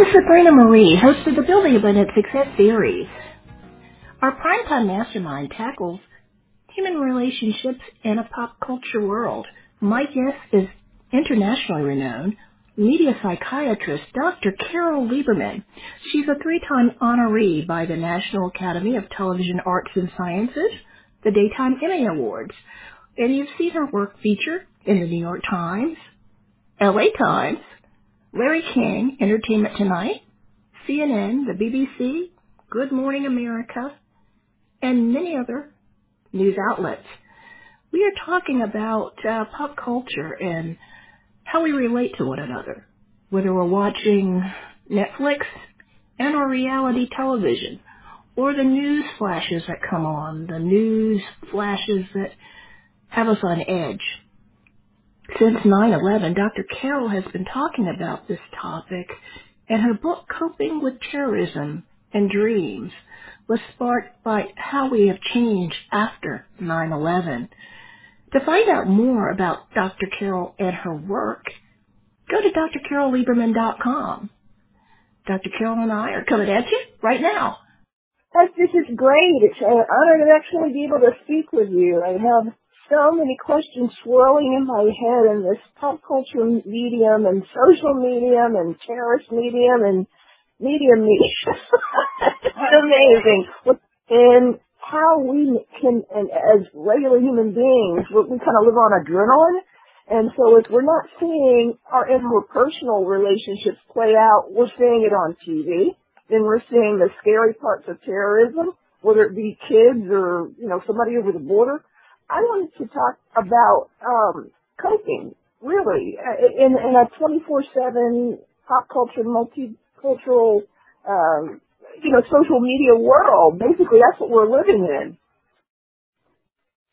This is Sabrina Marie, host of the Building Abundant Success Series. Our primetime mastermind tackles human relationships in a pop culture world. My guest is internationally renowned media psychiatrist Dr. Carol Lieberman. She's a three-time honoree by the National Academy of Television Arts and Sciences, the Daytime Emmy Awards, and you've seen her work featured in the New York Times, LA Times, Larry King, Entertainment Tonight, CNN, the BBC, Good Morning America, and many other news outlets. We are talking about uh, pop culture and how we relate to one another, whether we're watching Netflix and or reality television, or the news flashes that come on, the news flashes that have us on edge. Since 9-11, Dr. Carol has been talking about this topic, and her book, Coping with Terrorism and Dreams, was sparked by how we have changed after 9-11. To find out more about Dr. Carol and her work, go to drcarollieberman.com. Dr. Carol and I are coming at you right now. This is great. It's an honor to actually be able to speak with you. I have so many questions swirling in my head in this pop culture medium and social medium and terrorist medium and media medium. it's amazing. And how we can, and as regular human beings, we, kind of live on adrenaline. And so if we're not seeing our interpersonal relationships play out, we're seeing it on TV. Then we're seeing the scary parts of terrorism, whether it be kids or, you know, somebody over the border I wanted to talk about um, coping, really, in, in a 24/7 pop culture, multicultural, um, you know, social media world. Basically, that's what we're living in.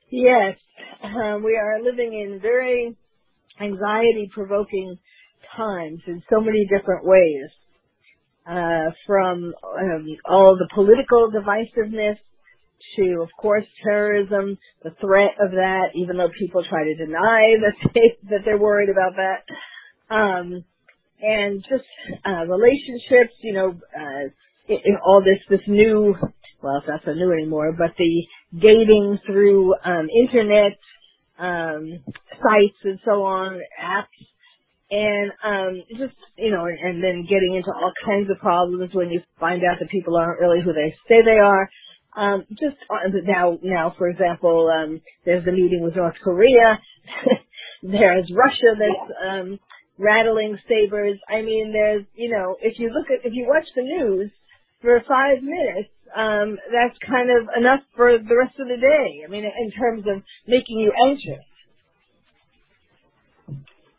Yes, um, we are living in very anxiety-provoking times in so many different ways. Uh, from um, all the political divisiveness to, of course, terrorism, the threat of that, even though people try to deny that they that they're worried about that, um, and just uh, relationships. You know, uh, it, it, all this this new, well, it's not so new anymore, but the dating through um, internet um, sites and so on, apps. And um just you know, and, and then getting into all kinds of problems when you find out that people aren't really who they say they are um, just uh, now, now, for example, um, there's the meeting with North Korea. there's Russia that's um, rattling sabers. I mean, there's, you know, if you look at, if you watch the news for five minutes, um, that's kind of enough for the rest of the day. I mean, in terms of making you anxious.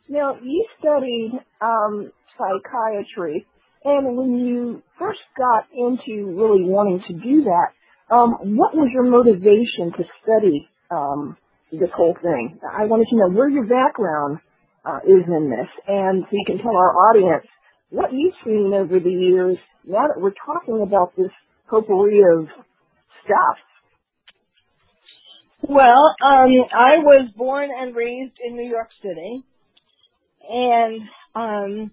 Now, you studied um, psychiatry, and when you first got into really wanting to do that, um, what was your motivation to study um, this whole thing? I wanted to know where your background uh, is in this, and so you can tell our audience what you've seen over the years. Now that we're talking about this potpourri of stuff. Well, um, I was born and raised in New York City, and um,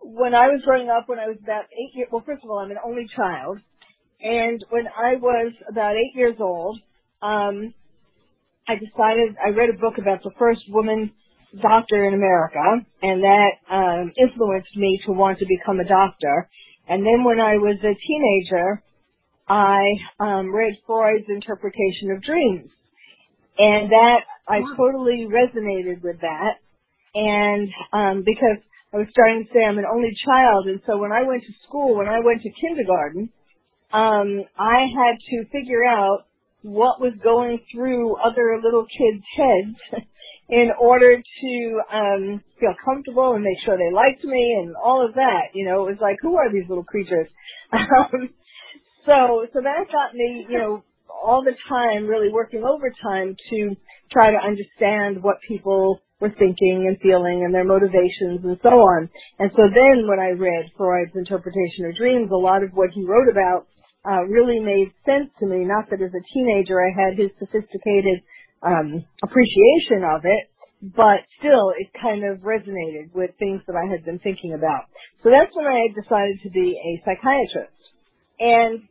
when I was growing up, when I was about eight years, well, first of all, I'm an only child, and when I was about eight years old, um, I decided I read a book about the first woman doctor in America, and that um, influenced me to want to become a doctor. And then when I was a teenager, I um, read Freud's interpretation of dreams, and that I totally resonated with that. And um, because I was starting to say I'm an only child, and so when I went to school, when I went to kindergarten, um, I had to figure out what was going through other little kids' heads in order to um, feel comfortable and make sure they liked me and all of that. You know, it was like, who are these little creatures? Um, so, so that got me, you know, all the time really working overtime to try to understand what people were thinking and feeling and their motivations and so on. And so then when I read Freud's interpretation of dreams, a lot of what he wrote about uh, really made sense to me. Not that as a teenager I had his sophisticated um, appreciation of it, but still it kind of resonated with things that I had been thinking about. So that's when I decided to be a psychiatrist. And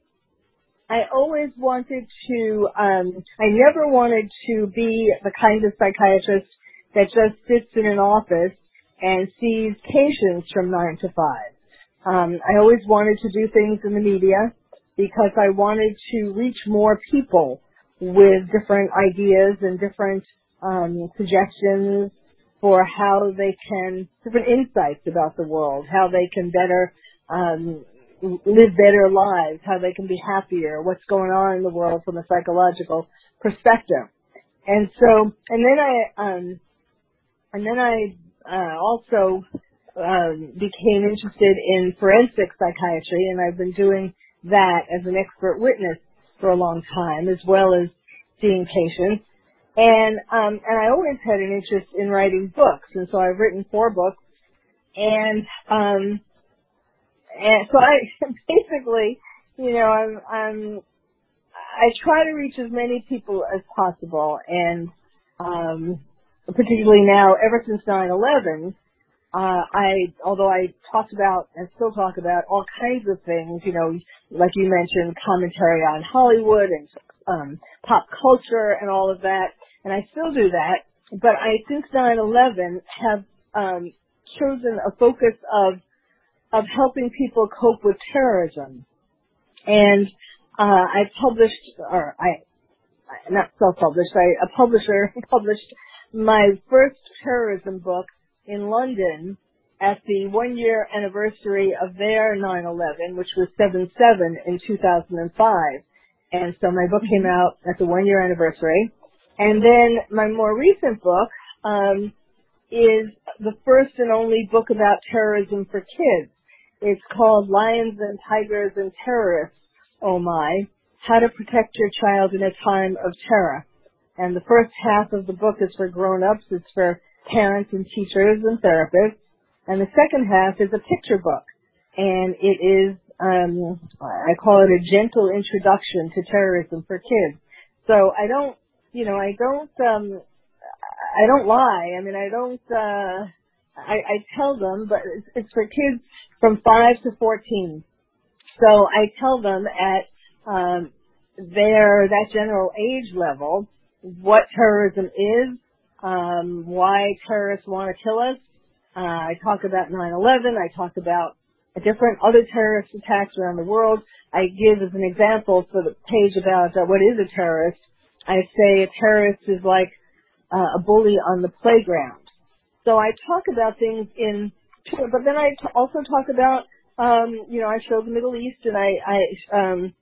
I always wanted to, um, I never wanted to be the kind of psychiatrist that just sits in an office and sees patients from nine to five. Um, I always wanted to do things in the media because I wanted to reach more people with different ideas and different um, suggestions for how they can, different insights about the world, how they can better um, live better lives, how they can be happier, what's going on in the world from a psychological perspective. And so, and then I, um, and then I uh, also um, became interested in forensic psychiatry, and I've been doing that as an expert witness for a long time, as well as seeing patients. And um, and I always had an interest in writing books, and so I've written four books. And um, and so I basically, you know, I'm I'm I try to reach as many people as possible, and um, particularly now, ever since 9/11, uh, I although I talked about and still talk about all kinds of things, you know, like you mentioned, commentary on Hollywood and um, pop culture and all of that, and I still do that. But I, since 9/11, have um, chosen a focus of of helping people cope with terrorism, and uh, I published, or I not self-published, I, a publisher published my first terrorism book in London at the one year anniversary of their 9-11, which was 7-7 in 2005. And so my book came out at the one year anniversary. And then my more recent book, um, is the first and only book about terrorism for kids. It's called Lions and Tigers and Terrorists, oh my, how to protect your child in a time of terror. And the first half of the book is for grown-ups. It's for parents and teachers and therapists. And the second half is a picture book. And it is, um, I call it a gentle introduction to terrorism for kids. So I don't, you know, I don't, um, I don't lie. I mean, I don't, uh, I, I tell them, but it's, it's for kids from 5 to 14. So I tell them at, um, their, that general age level, what terrorism is, um, why terrorists want to kill us. Uh, I talk about 9/11. I talk about different other terrorist attacks around the world. I give as an example for the page about uh, what is a terrorist. I say a terrorist is like uh, a bully on the playground. So I talk about things in, but then I also talk about, um, you know, I show the Middle East and I, I, um,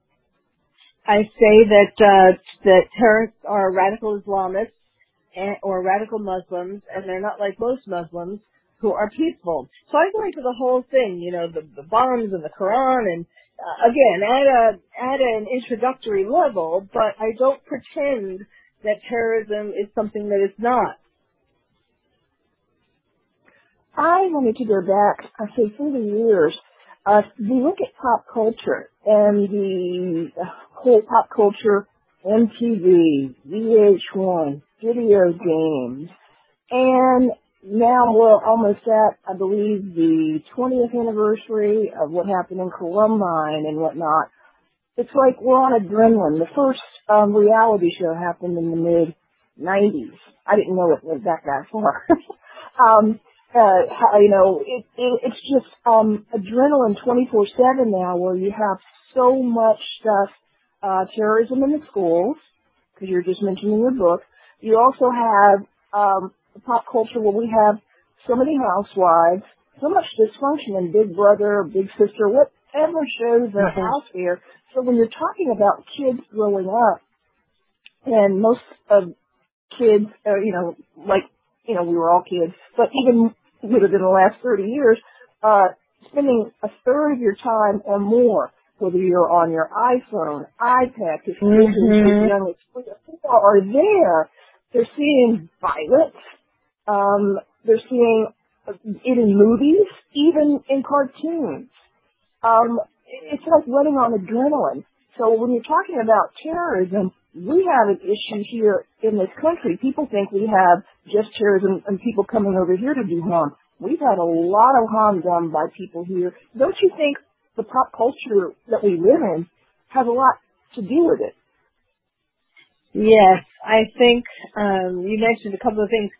I say that uh, that terrorists are radical Islamists or radical Muslims, and they're not like most Muslims who are peaceful. So I go into the whole thing, you know, the, the bombs and the Quran, and uh, again at a at an introductory level, but I don't pretend that terrorism is something that it's not. I wanted to go back, I say, through the years. Uh, we look at pop culture and the whole pop culture, MTV, VH1, video games, and now we're almost at, I believe, the 20th anniversary of what happened in Columbine and whatnot. It's like we're on adrenaline. The first um, reality show happened in the mid 90s. I didn't know it was that that far. um, uh, you know, it, it, it's just um, adrenaline 24/7 now, where you have so much stuff, uh, terrorism in the schools, because you're just mentioning your book. You also have um, pop culture where we have so many housewives, so much dysfunction in Big Brother, Big Sister, whatever shows are mm-hmm. out there. So when you're talking about kids growing up, and most of kids, uh, you know, like, you know, we were all kids, but even within the last 30 years, uh, spending a third of your time or more, whether you're on your iPhone, iPad, because mm-hmm. young people are there, they're seeing violence, um, they're seeing it in movies, even in cartoons. Um, it's like running on adrenaline. So when you're talking about terrorism, we have an issue here in this country. People think we have just terrorism and people coming over here to do harm. we've had a lot of harm done by people here. Don't you think the pop culture that we live in has a lot to do with it? Yes, I think um, you mentioned a couple of things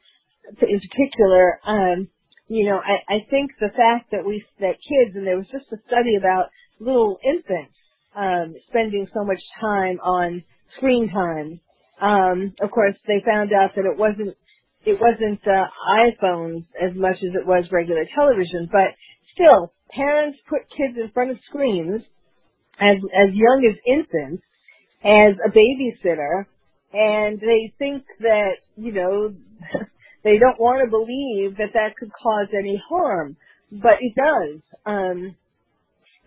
in particular. Um, you know, I, I think the fact that we that kids and there was just a study about little infants um, spending so much time on screen time. Um, of course, they found out that it wasn't it wasn't uh, iPhones as much as it was regular television, but still, parents put kids in front of screens as as young as infants as a babysitter, and they think that you know they don't want to believe that that could cause any harm, but it does. Um,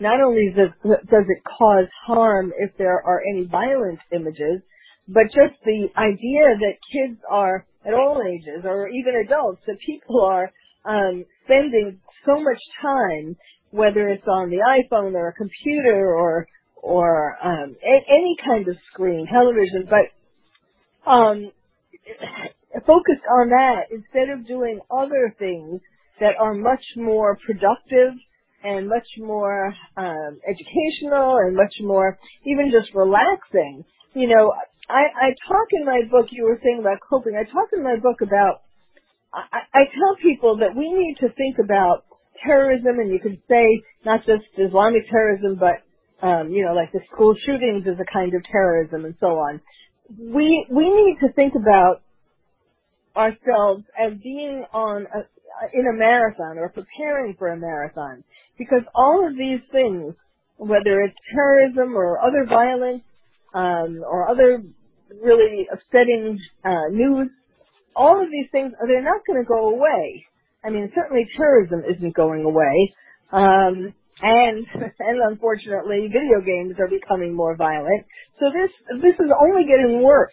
not only does, does it cause harm if there are any violent images, but just the idea that kids are at all ages or even adults that people are um, spending so much time, whether it's on the iPhone or a computer or or um, a- any kind of screen, television, but um, focused on that instead of doing other things that are much more productive and much more um, educational and much more even just relaxing. You know, I, I talk in my book, you were saying about coping, I talk in my book about, I, I tell people that we need to think about terrorism and you could say not just Islamic terrorism, but, um, you know, like the school shootings is a kind of terrorism and so on. We, we need to think about ourselves as being on a, in a marathon or preparing for a marathon because all of these things, whether it's terrorism or other violence, um, or other really upsetting uh, news, all of these things, they're not going to go away. I mean, certainly terrorism isn't going away. Um, and and unfortunately, video games are becoming more violent. So this this is only getting worse.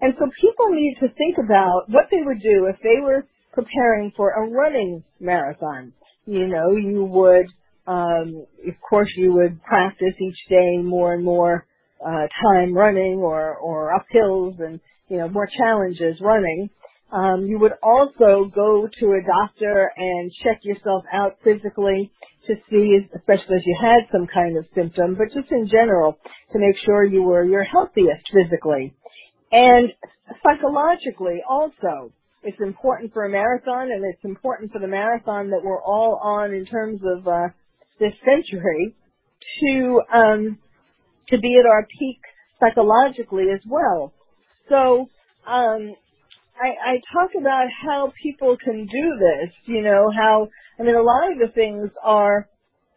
And so people need to think about what they would do if they were preparing for a running marathon. You know, you would, um, of course, you would practice each day more and more uh, time running or, or up hills and, you know, more challenges running. Um, you would also go to a doctor and check yourself out physically to see, especially if you had some kind of symptom, but just in general, to make sure you were your healthiest physically. And psychologically also, it's important for a marathon and it's important for the marathon that we're all on in terms of uh, this century to um, to be at our peak psychologically as well. So um, I, I talk about how people can do this. You know how I mean a lot of the things are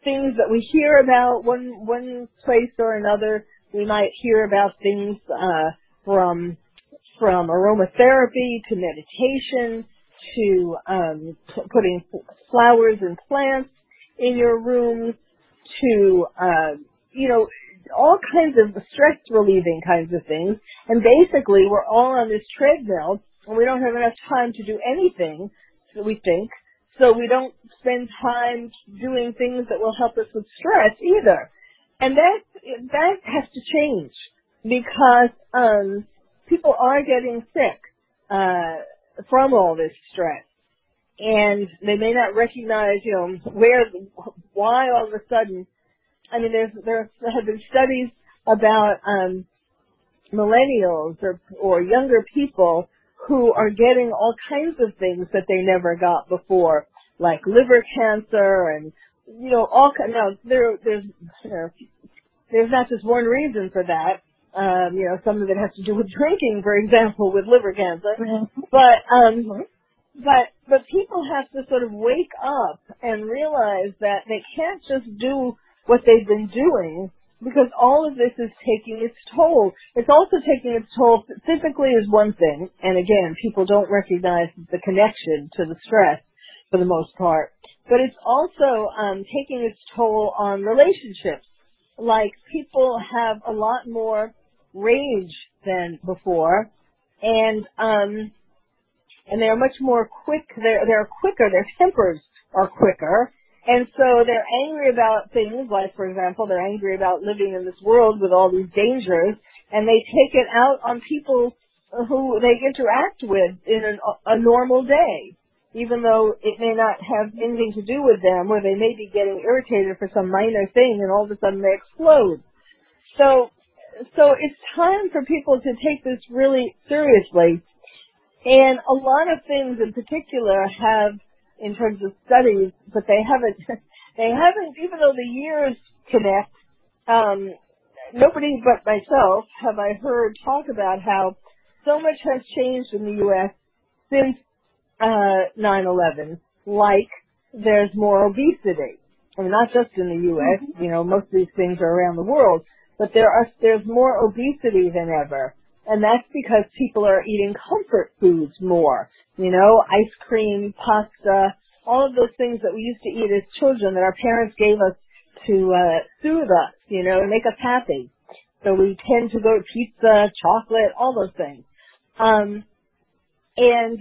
things that we hear about one one place or another. We might hear about things uh, from from aromatherapy to meditation to um, p- putting flowers and plants in your room to uh, you know all kinds of stress relieving kinds of things. And basically, we're all on this treadmill, and we don't have enough time to do anything. We think so. We don't spend time doing things that will help us with stress either. And that that has to change because um, people are getting sick uh, from all this stress and they may not recognize, you know, where, why all of a sudden I mean, there's there have been studies about um, millennials or or younger people who are getting all kinds of things that they never got before, like liver cancer and you know all kind. now there there's you know, there's not just one reason for that. Um, you know, some of it has to do with drinking, for example, with liver cancer. Mm-hmm. But um, mm-hmm. but but people have to sort of wake up and realize that they can't just do what they've been doing because all of this is taking its toll. It's also taking its toll physically is one thing, and again, people don't recognize the connection to the stress for the most part. But it's also um, taking its toll on relationships. Like people have a lot more rage than before, and um, and they're much more quick. They're they're quicker. Their tempers are quicker, and so they're angry about things like, for example, they're angry about living in this world with all these dangers, and they take it out on people who they interact with in an, a normal day. even though it may not have anything to do with them, where they may be getting irritated for some minor thing and all of a sudden they explode. So, so it's time for people to take this really seriously. And a lot of things in particular have, in terms of studies, but they haven't, they haven't, even though the years connect, um, nobody but myself have I heard talk about how so much has changed in the U.S. since uh, 9/11. Like there's more obesity. I mean, not just in the U.S. Mm-hmm. You know, most of these things are around the world, but there are there's more obesity than ever, and that's because people are eating comfort foods more. You know, ice cream, pasta, all of those things that we used to eat as children that our parents gave us to uh, soothe us, you know, make us happy. So we tend to go to pizza, chocolate, all those things. Um, and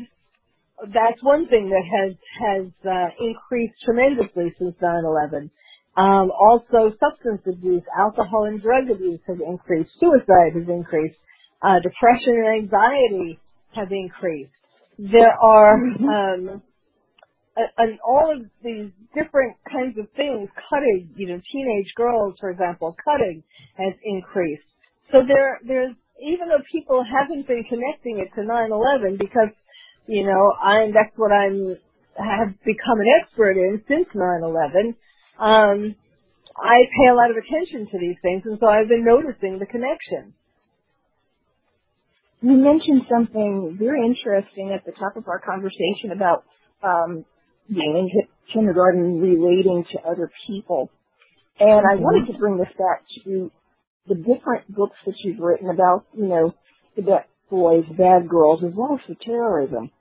that's one thing that has has uh, increased tremendously since 9/11. Um, also, substance abuse, alcohol and drug abuse has increased. Suicide has increased. Uh, depression and anxiety have increased. There are mm-hmm. um, and all of these different kinds of things, cutting, you know, teenage girls, for example, cutting has increased. So there, there's, even though people haven't been connecting it to 9-11 because, you know, I, that's what I'm, have become an expert in since 9-11, um, I pay a lot of attention to these things and so I've been noticing the connection. You mentioned something very interesting at the top of our conversation about um, being in kindergarten relating to other people. And I wanted to bring this back to the different books that you've written about, you know, the bad boys, bad girls, as well as the terrorism.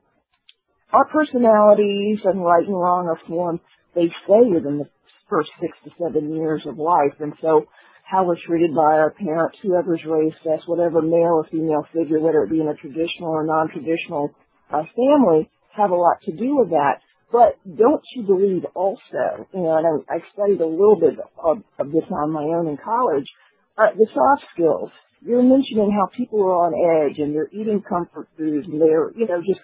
Our personalities and right and wrong are formed, they stay within the first six to seven years of life. And so how we're treated by our parents, whoever's raised us, whatever male or female figure, whether it be in a traditional or non-traditional uh, family, have a lot to do with that. But don't you believe also, and I, I studied a little bit of, of this on my own in college, uh, the soft skills. You're mentioning how people are on edge and they're eating comfort foods and they're, you know, just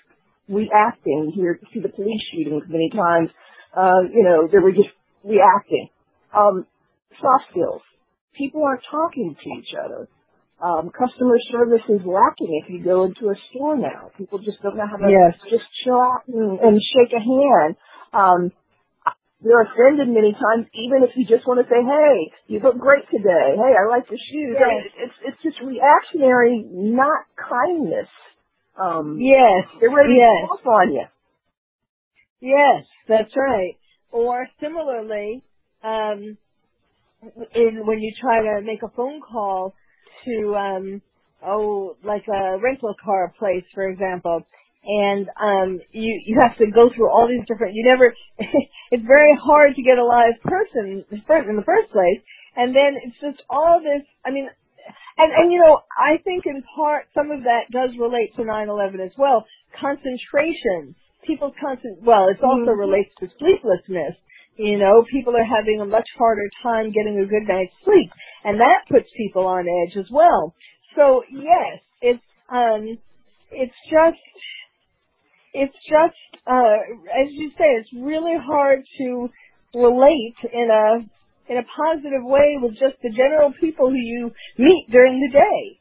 reacting. Here, see the police shootings many times. Uh, you know, they were just reacting. Um, soft skills. People aren't talking to each other. Um, customer service is lacking if you go into a store now. People just don't know how to yes. just chill out and, and shake a hand. Um, they're offended many times, even if you just want to say, "Hey, you look great today. Hey, I like your shoes." Yes. I mean, it's it's just reactionary, not kindness. Um, yes, they're ready yes. to off on you. Yes, that's right. Or similarly, um, in when you try to make a phone call to um oh like a rental car place for example and um you you have to go through all these different you never it's very hard to get a live person in the first place and then it's just all this i mean and and you know i think in part some of that does relate to 9/11 as well. Concentration. People's constant well it also mm-hmm. relates to sleeplessness you know, people are having a much harder time getting a good night's sleep, and that puts people on edge as well. So yes, it's um, it's just it's just uh, as you say, it's really hard to relate in a in a positive way with just the general people who you meet during the day.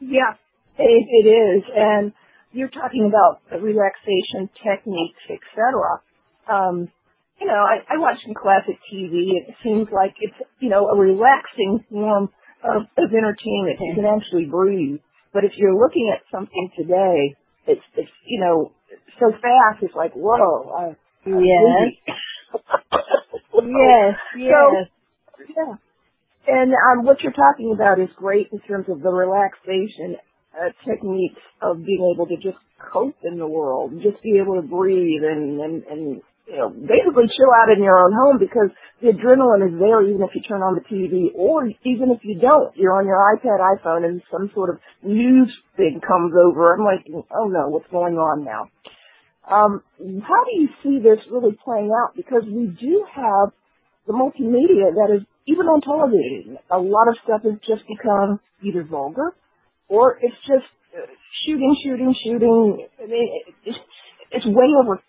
Yeah, it, it is, and you're talking about relaxation techniques, etc I, I watch some classic TV. It seems like it's, you know, a relaxing form of, of entertainment. You can actually breathe. But if you're looking at something today, it's, it's, you know, so fast. It's like, whoa. I, yes. yes. Yes. So, yeah. And um, what you're talking about is great in terms of the relaxation uh, techniques of being able to just cope in the world, just be able to breathe and and and you know, basically chill out in your own home because the adrenaline is there even if you turn on the TV or even if you don't. You're on your iPad, iPhone, and some sort of news thing comes over. I'm like, oh no, what's going on now? Um, how do you see this really playing out? Because we do have the multimedia that is, even on television, a lot of stuff has just become either vulgar or it's just uh, shooting, shooting, shooting. I mean, it's, it's way over.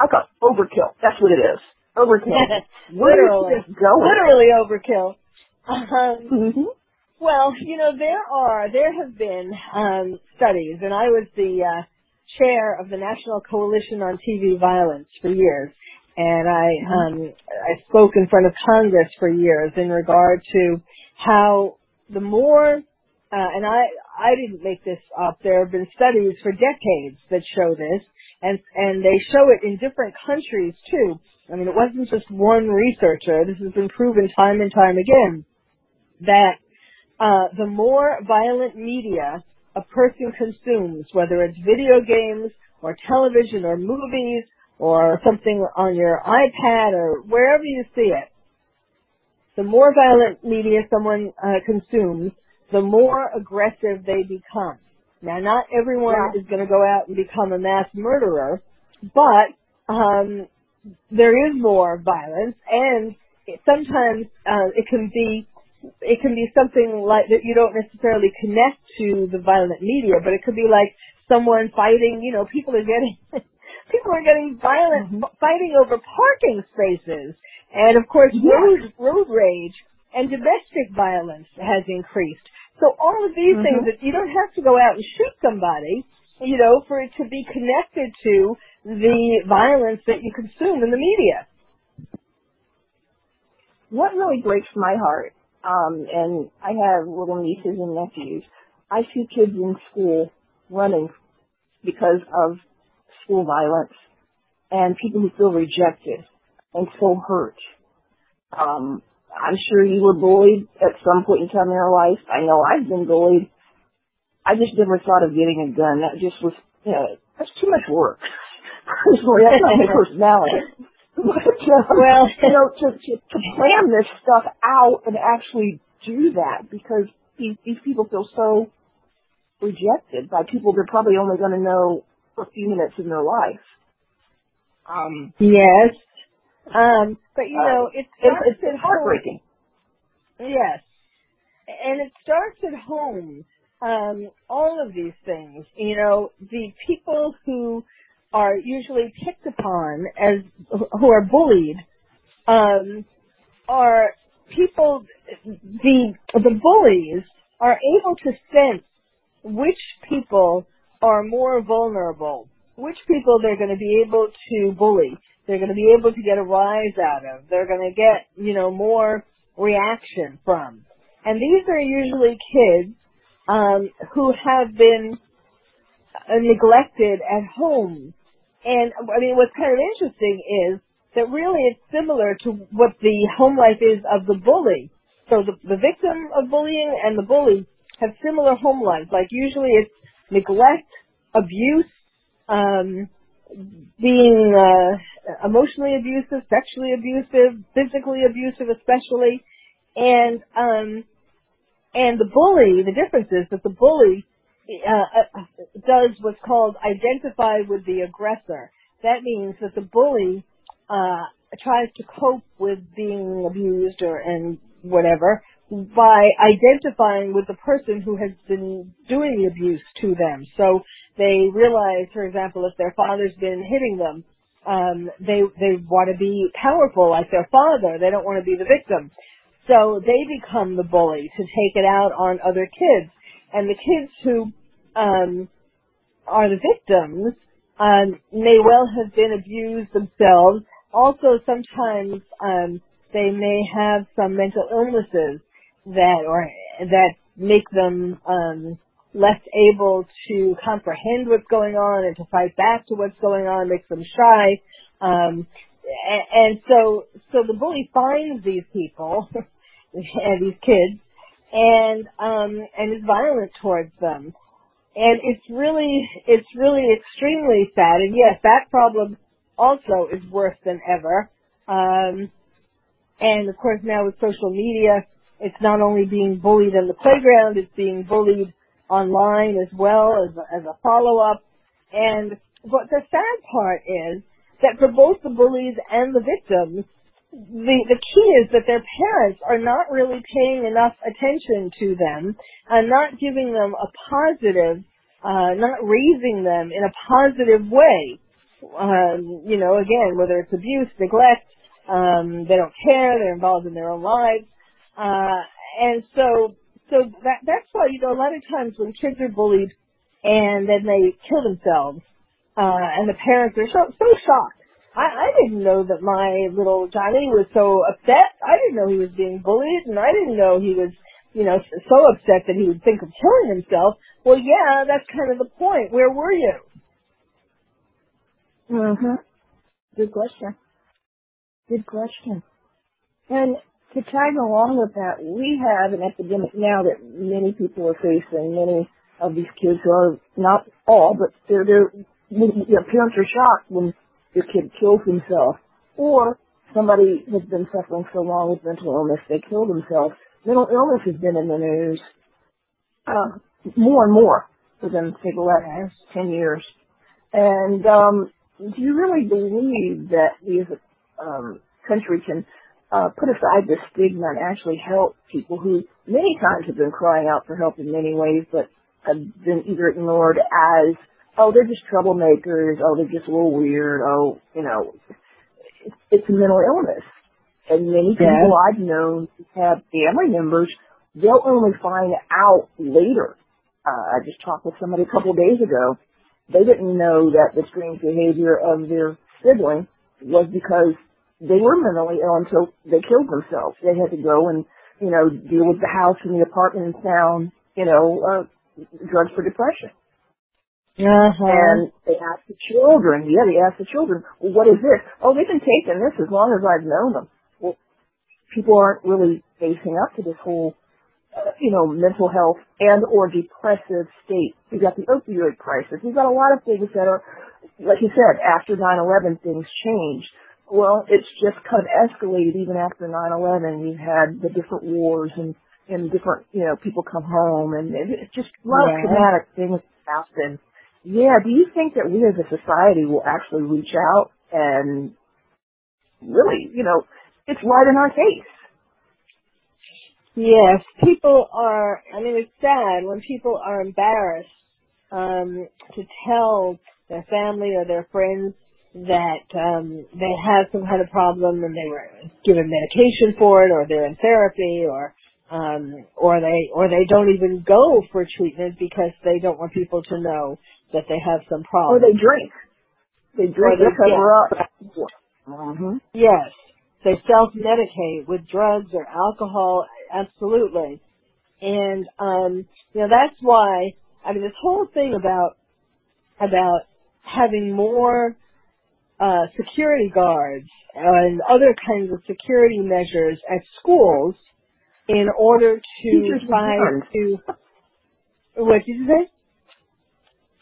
I got overkill. That's what it is. Overkill. literally, going? literally overkill. Um, mm-hmm. Well, you know there are there have been um, studies, and I was the uh, chair of the National Coalition on TV Violence for years, and I mm-hmm. um, I spoke in front of Congress for years in regard to how the more uh, and I I didn't make this up. There have been studies for decades that show this, and and they show it in different countries too. I mean, it wasn't just one researcher. This has been proven time and time again that uh, the more violent media a person consumes, whether it's video games or television or movies or something on your iPad or wherever you see it, the more violent media someone uh, consumes, the more aggressive they become. Now, not everyone yeah. is going to go out and become a mass murderer, but um, there is more violence, and it, sometimes uh, it can be it can be something like that you don't necessarily connect to the violent media, but it could be like someone fighting. You know, people are getting people are getting violent, mm-hmm. fighting over parking spaces, and of course, road road rage and domestic violence has increased. So all of these mm-hmm. things that you don't have to go out and shoot somebody, you know, for it to be connected to the violence that you consume in the media. What really breaks my heart um, and I have little nieces and nephews. I see kids in school running because of school violence and people who feel rejected and so hurt. Um, I'm sure you were bullied at some point in time in your life. I know I've been bullied. I just never thought of getting a gun. That just was, you know, that's too much work. Personally, that's not my personality. well, you know, to, to, to plan this stuff out and actually do that because these, these people feel so rejected by people they're probably only going to know for a few minutes in their life. Um, yes. Um, but you know, uh, it it's, it's heartbreaking. Home. Yes. And it starts at home. Um, all of these things, you know, the people who are usually picked upon as who are bullied um, are people. The the bullies are able to sense which people are more vulnerable, which people they're going to be able to bully. They're going to be able to get a rise out of. They're going to get you know more reaction from. And these are usually kids um, who have been uh, neglected at home and I mean, what's kind of interesting is that really it's similar to what the home life is of the bully. So the, the victim of bullying and the bully have similar home lives. Like usually it's neglect, abuse, um, being uh, emotionally abusive, sexually abusive, physically abusive, especially, and um, and the bully. The difference is that the bully uh, uh, does what's called identify with the aggressor. That means that the bully uh, tries to cope with being abused or and whatever by identifying with the person who has been doing the abuse to them. So they realize, for example, if their father's been hitting them, um, they they want to be powerful like their father. They don't want to be the victim. So they become the bully to take it out on other kids. And the kids who um, are the victims um, may well have been abused themselves. Also, sometimes um, they may have some mental illnesses that or that make them um, less able to comprehend what's going on and to fight back to what's going on, makes them shy. Um, and, so, so the bully finds these people and these kids, and um, and is violent towards them and it's really it's really extremely sad. And yes, that problem also is worse than ever. Um, and of course, now with social media, it's not only being bullied in the playground; it's being bullied online as well as a, as a follow up. And what the sad part is that for both the bullies and the victims, the the key is that their parents are not really paying enough attention to them and not giving them a positive, uh, not raising them in a positive way. um, you know, again, whether it's abuse, neglect, um, they don't care, they're involved in their own lives. Uh, and so, so that, that's why, you know, a lot of times when kids are bullied and then they kill themselves, uh, and the parents are so, so shocked. I, I didn't know that my little Johnny was so upset. I didn't know he was being bullied and I didn't know he was, you know, so upset that he would think of killing himself. Well, yeah, that's kind of the point. Where were you? Mhm. Good question. Good question. And to tag along with that, we have an epidemic now that many people are facing. Many of these kids are not all, but they're, they're their parents are shocked when their kid kills himself, or somebody has been suffering so long with mental illness they kill themselves. Mental illness has been in the news uh, more and more within say the last ten years. And um, do you really believe that we as a um, country can uh, put aside the stigma and actually help people who many times have been crying out for help in many ways, but have been either ignored as, oh, they're just troublemakers, oh, they're just a little weird, oh, you know, it's, it's a mental illness. And many people I've known have family members, they'll only find out later. Uh, I just talked with somebody a couple of days ago. They didn't know that the strange behavior of their sibling was because they were mentally ill until they killed themselves. They had to go and, you know, deal with the house and the apartment and found, you know, uh, drugs for depression. Uh-huh. And they asked the children, yeah, they asked the children, well, what is this? Oh, they've been taking this as long as I've known them. Well, people aren't really facing up to this whole, uh, you know, mental health and or depressive state. We've got the opioid crisis. We've got a lot of things that are, like you said, after 9-11 things changed. Well, it's just kind of escalated even after 9-11. You've had the different wars and, and different, you know, people come home and it's just a lot Yeah. of traumatic things happen. Yeah, do you think that we as a society will actually reach out and really, you know, it's right in our face? Yes, people are, I mean, it's sad when people are embarrassed um, to tell their family or their friends that um, they have some kind of problem and they were given medication for it or they're in therapy or um, or they or they don't even go for treatment because they don't want people to know that they have some problem. Or they drink. They drink they- to cover up. Mm-hmm. Yes. They self-medicate with drugs or alcohol, absolutely. And, um, you know, that's why, I mean, this whole thing about, about having more, uh, security guards and other kinds of security measures at schools in order to Teachers try to, what did you say?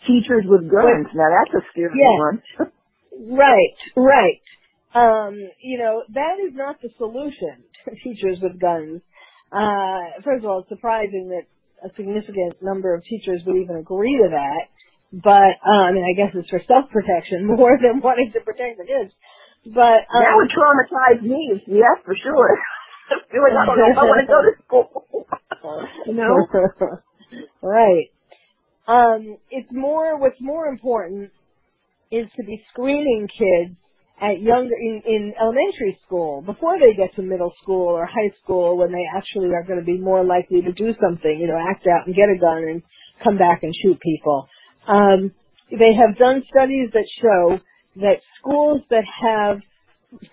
Teachers with guns. Now that's a scary Yeah. one. Right, right. Um, you know, that is not the solution to teachers with guns. Uh, first of all, it's surprising that a significant number of teachers would even agree to that. But, um, and I guess it's for self-protection more than wanting to protect the kids. But, um, that would traumatize me. Yes, for sure. I like I don't know if I want to go to school. you know? right. Um, it's more, what's more important is to be screening kids at younger, in, in elementary school, before they get to middle school or high school when they actually are going to be more likely to do something, you know, act out and get a gun and come back and shoot people. Um, they have done studies that show that schools that have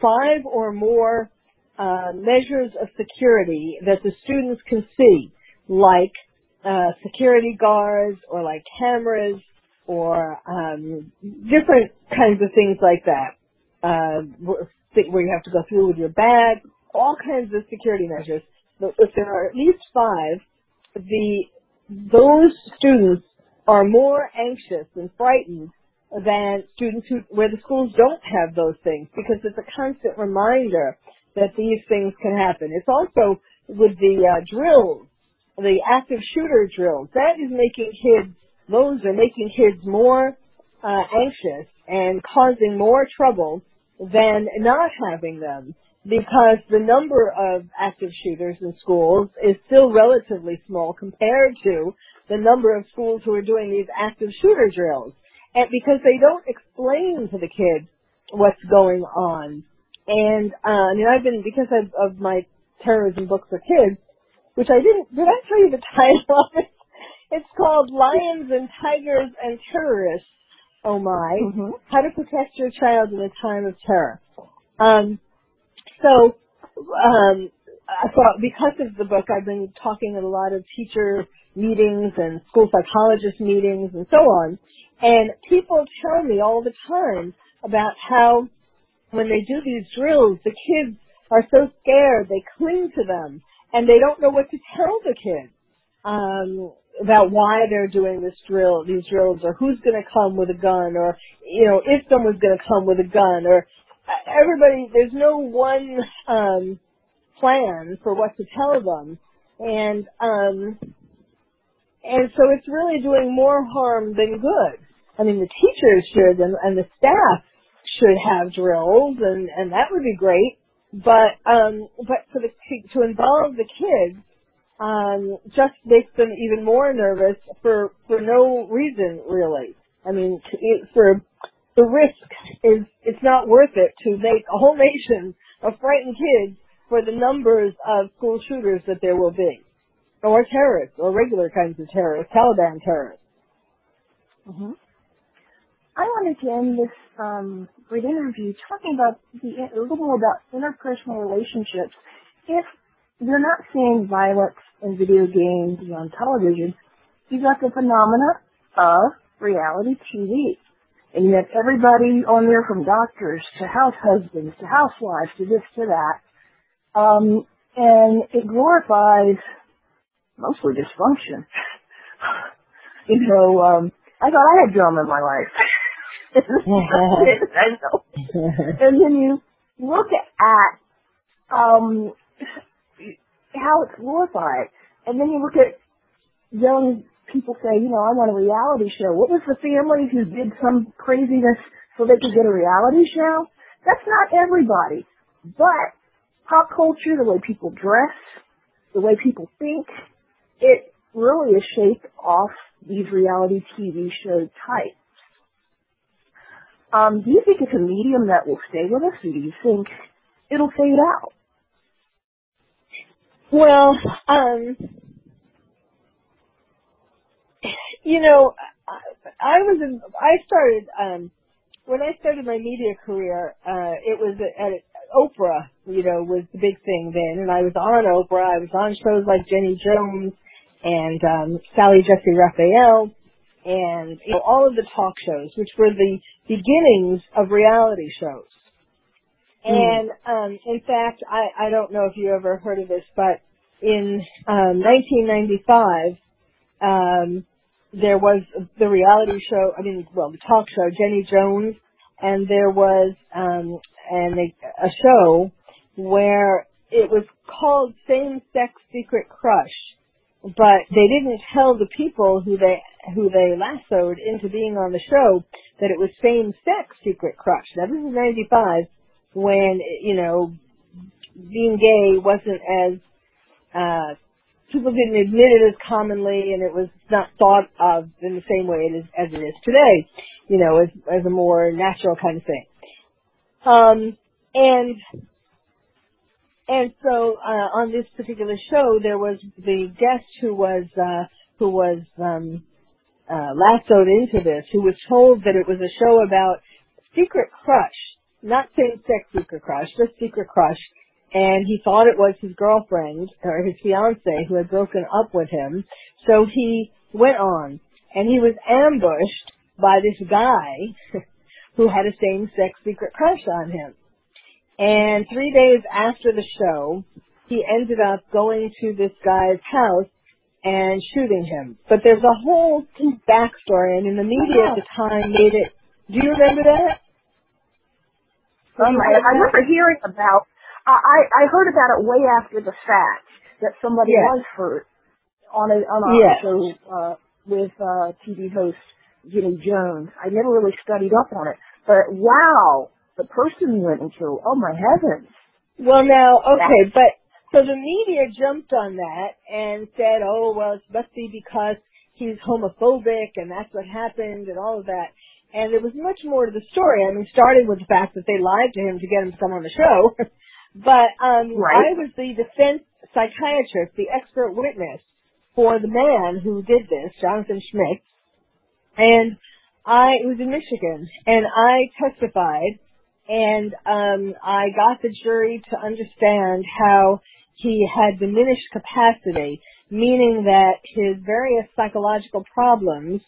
five or more uh, measures of security that the students can see, like uh, security guards or like cameras or um, different kinds of things like that, uh, where you have to go through with your bag, all kinds of security measures. But if there are at least five, the those students are more anxious and frightened than students who where the schools don't have those things because it's a constant reminder that these things can happen. It's also with the uh, drills, the active shooter drills. That is making kids those are making kids more uh, anxious and causing more trouble than not having them because the number of active shooters in schools is still relatively small compared to the number of schools who are doing these active shooter drills. and because they don't explain to the kids what's going on. And uh, I mean, I've been because of, of my terrorism book for kids, which I didn't. Did I tell you the title of it? It's called Lions and Tigers and Terrorists. Oh my! Mm-hmm. How to protect your child in a time of terror. Um, so, um, I thought because of the book, I've been talking at a lot of teacher meetings and school psychologist meetings and so on. And people tell me all the time about how when they do these drills, the kids are so scared, they cling to them, and they don't know what to tell the kids um, about why they're doing this drill, these drills, or who's going to come with a gun, or you know if someone's going to come with a gun, or everybody. There's no one um, plan for what to tell them, and um, and so it's really doing more harm than good. I mean, the teachers should, and, and the staff should have drills, and and that would be great. But um, but for the to involve the kids um, just makes them even more nervous for for no reason really. I mean, for the risk is it's not worth it to make a whole nation of frightened kids for the numbers of school shooters that there will be, or terrorists, or regular kinds of terrorists, Taliban terrorists. Mm-hmm. I wanted to end this um, great interview talking about the, a little more about interpersonal relationships. If you're not seeing violence in video games and on television, you've got the phenomena of reality TV. And you have everybody on there from doctors to house husbands to housewives to this to that. Um, and it glorifies mostly dysfunction. you know, um, I thought I had drama in my life. I know. and then you look at um, how it's glorified, and then you look at young people say, you know, I want a reality show. What was the family who did some craziness so they could get a reality show? That's not everybody, but pop culture, the way people dress, the way people think, it really is shaped off these reality TV show types. Um, do you think it's a medium that will stay with us, or do you think it'll fade out? Well, um, you know, I, I was in, I started um, when I started my media career. Uh, it was at, at Oprah, you know, was the big thing then, and I was on Oprah. I was on shows like Jenny Jones and um, Sally Jessy Raphael and you know, all of the talk shows, which were the beginnings of reality shows. Mm. And um, in fact, I, I don't know if you ever heard of this, but in um, 1995, um, there was the reality show. I mean, well, the talk show, Jenny Jones, and there was um, and a, a show where it was called Same Sex Secret Crush but they didn't tell the people who they who they lassoed into being on the show that it was same sex secret crush. Now this is ninety five when you know being gay wasn't as uh people didn't admit it as commonly and it was not thought of in the same way it is, as it is today, you know, as as a more natural kind of thing. Um and and so uh, on this particular show, there was the guest who was uh, who was um, uh, lassoed into this, who was told that it was a show about secret crush, not same-sex secret crush, just secret crush. And he thought it was his girlfriend or his fiance who had broken up with him. So he went on, and he was ambushed by this guy who had a same-sex secret crush on him. And three days after the show, he ended up going to this guy's house and shooting him. But there's a whole backstory, and in the media at the time made it. Do you remember that? Um, I, I remember hearing about. I I heard about it way after the fact that somebody yes. was hurt on a on a yes. show uh, with uh, TV host Jimmy Jones. I never really studied up on it, but wow, the person went into, oh my heavens. Well now, okay, but so the media jumped on that and said, oh well, it must be because he's homophobic and that's what happened and all of that. And there was much more to the story. I mean, starting with the fact that they lied to him to get him to come on the show. but um, right. I was the defense psychiatrist, the expert witness for the man who did this, Jonathan Schmitz. And I it was in Michigan, and I testified, and um, I got the jury to understand how he had diminished capacity, meaning that his various psychological problems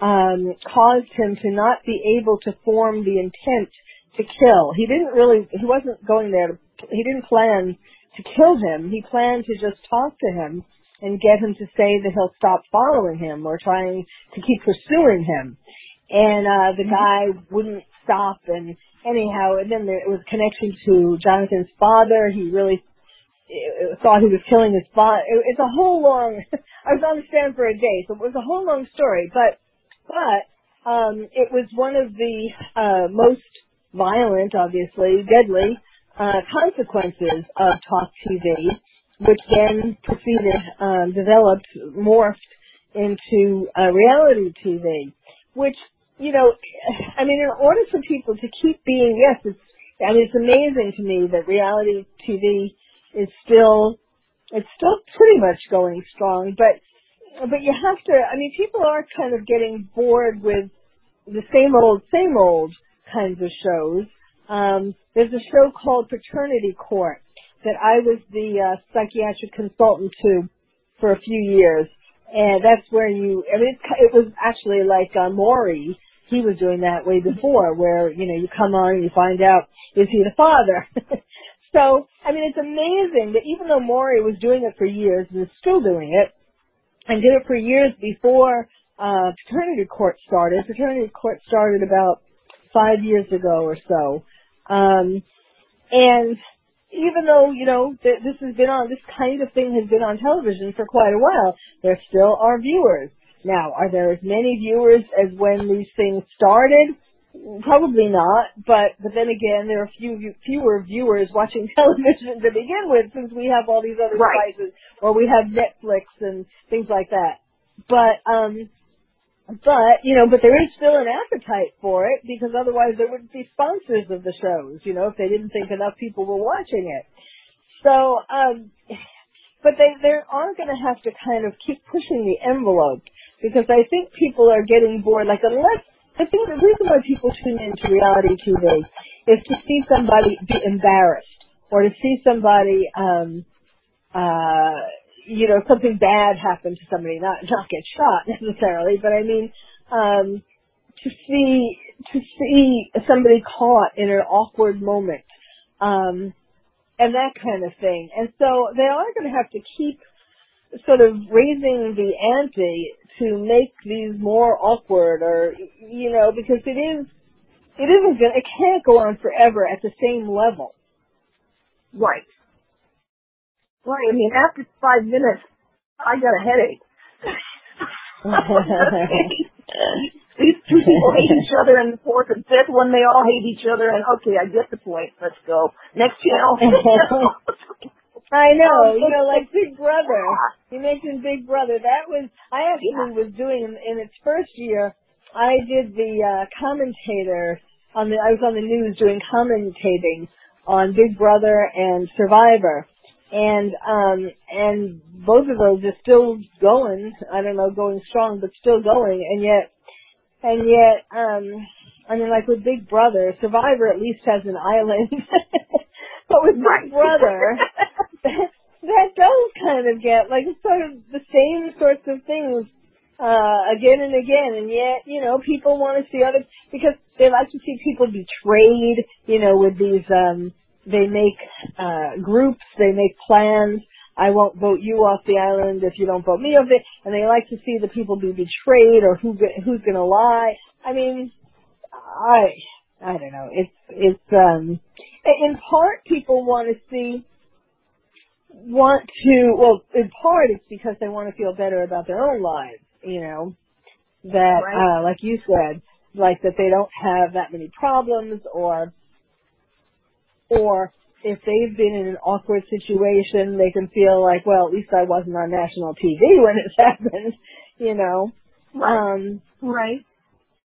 um, caused him to not be able to form the intent to kill. He didn't really, he wasn't going there to, he didn't plan to kill him. He planned to just talk to him and get him to say that he'll stop following him or trying to keep pursuing him and uh the guy wouldn't stop and anyhow and then there was connection to Jonathan's father he really uh, thought he was killing his father it's a whole long I was on the stand for a day so it was a whole long story but but um it was one of the uh most violent obviously deadly consequences of talk TV which then proceeded um developed morphed into uh, reality TV which you know, I mean, in order for people to keep being, yes, it's, I mean, it's amazing to me that reality TV is still, it's still pretty much going strong, but, but you have to, I mean, people are kind of getting bored with the same old, same old kinds of shows. Um, there's a show called Paternity Court that I was the uh, psychiatric consultant to for a few years. And that's where you, I mean, it, it was actually like uh, Maury, he was doing that way before where, you know, you come on and you find out, is he the father? so, I mean, it's amazing that even though Maury was doing it for years and is still doing it, and did it for years before uh, paternity court started. Paternity court started about five years ago or so. Um, and even though, you know, th- this has been on, this kind of thing has been on television for quite a while, there still are viewers. Now, are there as many viewers as when these things started? Probably not, but but then again, there are few fewer viewers watching television to begin with, since we have all these other right. devices, or we have Netflix and things like that. But um, but you know, but there is still an appetite for it because otherwise there wouldn't be sponsors of the shows. You know, if they didn't think enough people were watching it. So, um, but they they are going to have to kind of keep pushing the envelope because I think people are getting bored. Like unless I think the reason why people tune into reality TV is to see somebody be embarrassed or to see somebody, um, uh, you know, something bad happen to somebody, not not get shot necessarily, but I mean, um, to see to see somebody caught in an awkward moment, um, and that kind of thing. And so they are going to have to keep sort of raising the ante to make these more awkward or you know because it is it isn't going it can't go on forever at the same level right right i mean after five minutes i got a headache these two people hate each other and the fourth and fifth one they all hate each other and okay i get the point let's go next channel I know, you know, like Big Brother. You mentioned Big Brother. That was I actually was doing in, in its first year. I did the uh, commentator on the. I was on the news doing commentating on Big Brother and Survivor, and um and both of those are still going. I don't know, going strong, but still going, and yet, and yet, um, I mean, like with Big Brother, Survivor at least has an island. but with Big Brother, that does kind of get like it's sort of the same sorts of things uh again and again and yet you know people want to see other because they like to see people betrayed you know with these um they make uh groups. They make plans. I won't vote you off the island if you don't vote me off it. And they like to see the people be betrayed or who who's going to lie. I mean i i don't know. It's it's um in part people want to see want to, well, in part it's because they want to feel better about their own lives, you know, that, right. uh, like you said, like that they don't have that many problems or, or if they've been in an awkward situation, they can feel like, well, at least I wasn't on national TV when it happened, you know. Right. Um, right.